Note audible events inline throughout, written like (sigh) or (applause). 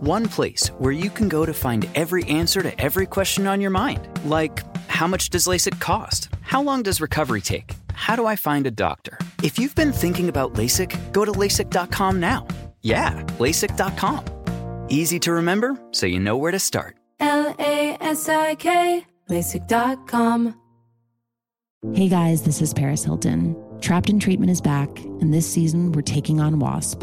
One place where you can go to find every answer to every question on your mind. Like, how much does LASIK cost? How long does recovery take? How do I find a doctor? If you've been thinking about LASIK, go to LASIK.com now. Yeah, LASIK.com. Easy to remember, so you know where to start. L A S I K, LASIK.com. Hey guys, this is Paris Hilton. Trapped in Treatment is back, and this season we're taking on WASP,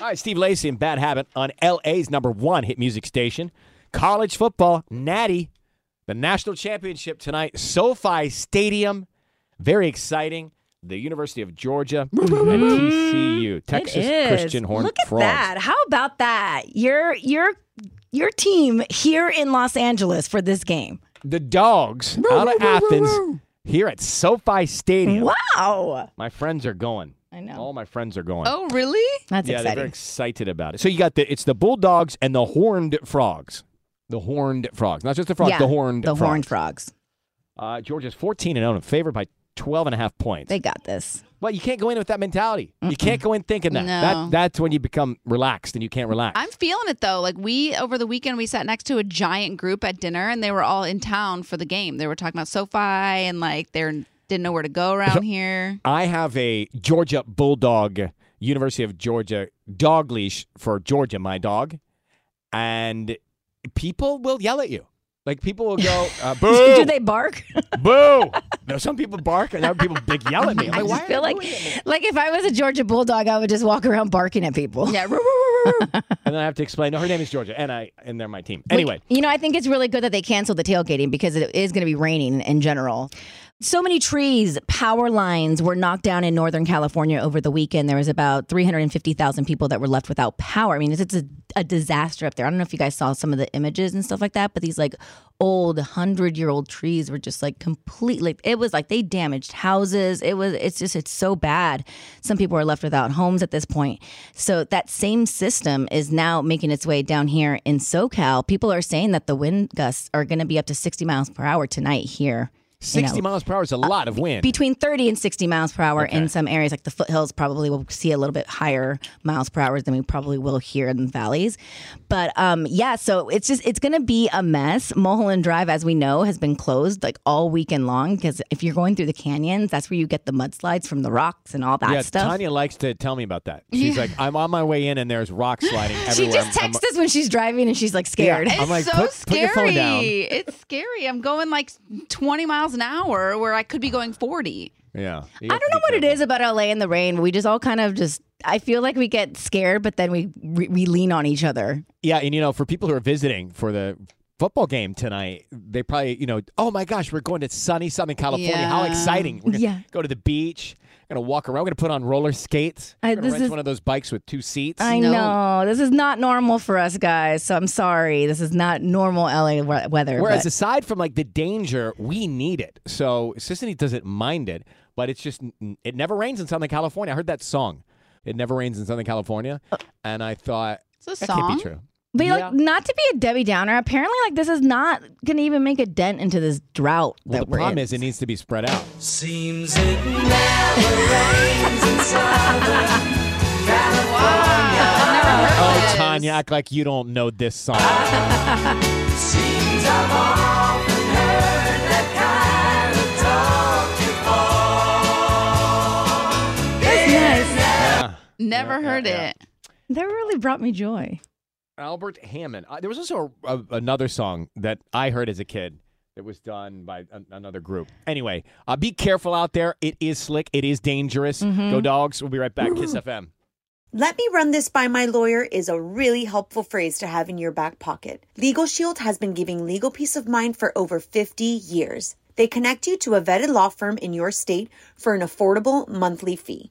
All right, Steve Lacy and Bad Habit on LA's number one hit music station. College football, Natty, the national championship tonight, SoFi Stadium. Very exciting. The University of Georgia (laughs) and TCU, Texas. Christian Horned Look at Frogs. that. How about that? Your your your team here in Los Angeles for this game. The Dogs out of Athens here at SoFi Stadium. Wow. My friends are going. I know. All my friends are going. Oh, really? That's yeah, they're exciting. very excited about it. So you got the it's the Bulldogs and the Horned Frogs. The Horned Frogs. Not just the frogs, yeah, the Horned the Frogs. horned frogs. Uh, Georgia's 14 and 0 favored by 12 and a half points. They got this. Well, you can't go in with that mentality. You can't go in thinking that. No. that. That's when you become relaxed and you can't relax. I'm feeling it though. Like we over the weekend, we sat next to a giant group at dinner, and they were all in town for the game. They were talking about SoFi and like they didn't know where to go around here. I have a Georgia Bulldog, University of Georgia dog leash for Georgia, my dog, and people will yell at you. Like people will go, (laughs) uh, (laughs) boo, Do they bark? (laughs) boo. No, some people bark and other people big yell at me. I'm I like, just why feel like they doing it? like if I was a Georgia Bulldog, I would just walk around barking at people. Yeah. And then I have to explain. No, her name is Georgia, and I and they're my team. Anyway, You know, I think it's really good that they canceled the tailgating because it is going to be raining in general. So many trees, power lines were knocked down in Northern California over the weekend. There was about 350,000 people that were left without power. I mean, it's, it's a, a disaster up there. I don't know if you guys saw some of the images and stuff like that, but these like old 100 year old trees were just like completely, it was like they damaged houses. It was, it's just, it's so bad. Some people are left without homes at this point. So that same system is now making its way down here in SoCal. People are saying that the wind gusts are going to be up to 60 miles per hour tonight here. You know. 60 miles per hour is a lot of wind. Between 30 and 60 miles per hour Okay. in some areas, like the foothills, probably will see a little bit higher miles per hour than we probably will here in the valleys. But um, yeah, so it's just it's going to be a mess. Mulholland Drive, as we know, has been closed like all weekend long because if you're going through the canyons, that's where you get the mudslides from the rocks and all that yeah, stuff. Tanya likes to tell me about that. She's like, I'm on my way in, and there's rock sliding everywhere. (laughs) she everywhere. just I'm- I'm- texts us when she's driving and she's like scared. Yeah. I'm like, so put- put scary. your phone down. It's scary. I'm going like 20 miles an hour where I could be going 40. yeah. I don't know what it is about LA and the rain. We just all kind of just. I feel like we get scared, but then we we, we lean on each other. Yeah, and you know, for people who are visiting for the football game tonight. They probably, you know, oh my gosh, we're going to sunny Southern California. How exciting. We're going to Yeah. go to the beach. Going to walk around. We're going to put on roller skates. I- We're this rent is- one of those bikes with two seats. I No. know this is not normal for us guys, so I'm sorry. This is not normal LA weather. Whereas but- aside from like the danger, we need it. So Sissany doesn't mind it, but it's just it never rains in Southern California. I heard that song. It never rains in Southern California, uh, and I thought It's a that can't be true. But Yeah. like, not to be a Debbie Downer. Apparently, like this is not gonna even make a dent into this drought Well, that the we're problem in. is it needs to be spread out. Seems it never rains in Southern oh, California. Oh, Tanya, act like you don't know this song. Seems I've often heard that kind of talk before. That's nice. Yeah. Never Yeah, heard yeah, it. That really brought me joy. Albert Hammond. Uh, there was also a, a, another song that I heard as a kid that was done by an, another group. Anyway, uh, be careful out there. It is slick. It is dangerous. Go dogs. We'll be right back. Kiss FM. Let me run this by my lawyer is a really helpful phrase to have in your back pocket. Legal Shield has been giving legal peace of mind for over 50 years. They connect you to a vetted law firm in your state for an affordable monthly fee.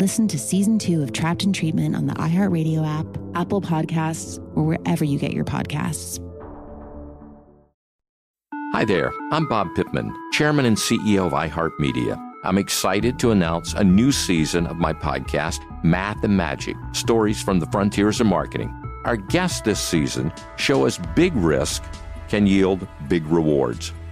Listen to season two of Trapped in Treatment on the iHeartRadio app, Apple Podcasts, or wherever you get your podcasts. Hi there, I'm Bob Pittman, Chairman and CEO of iHeartMedia. I'm excited to announce a new season of my podcast, Math and Magic Stories from the Frontiers of Marketing. Our guests this season show us big risk can yield big rewards,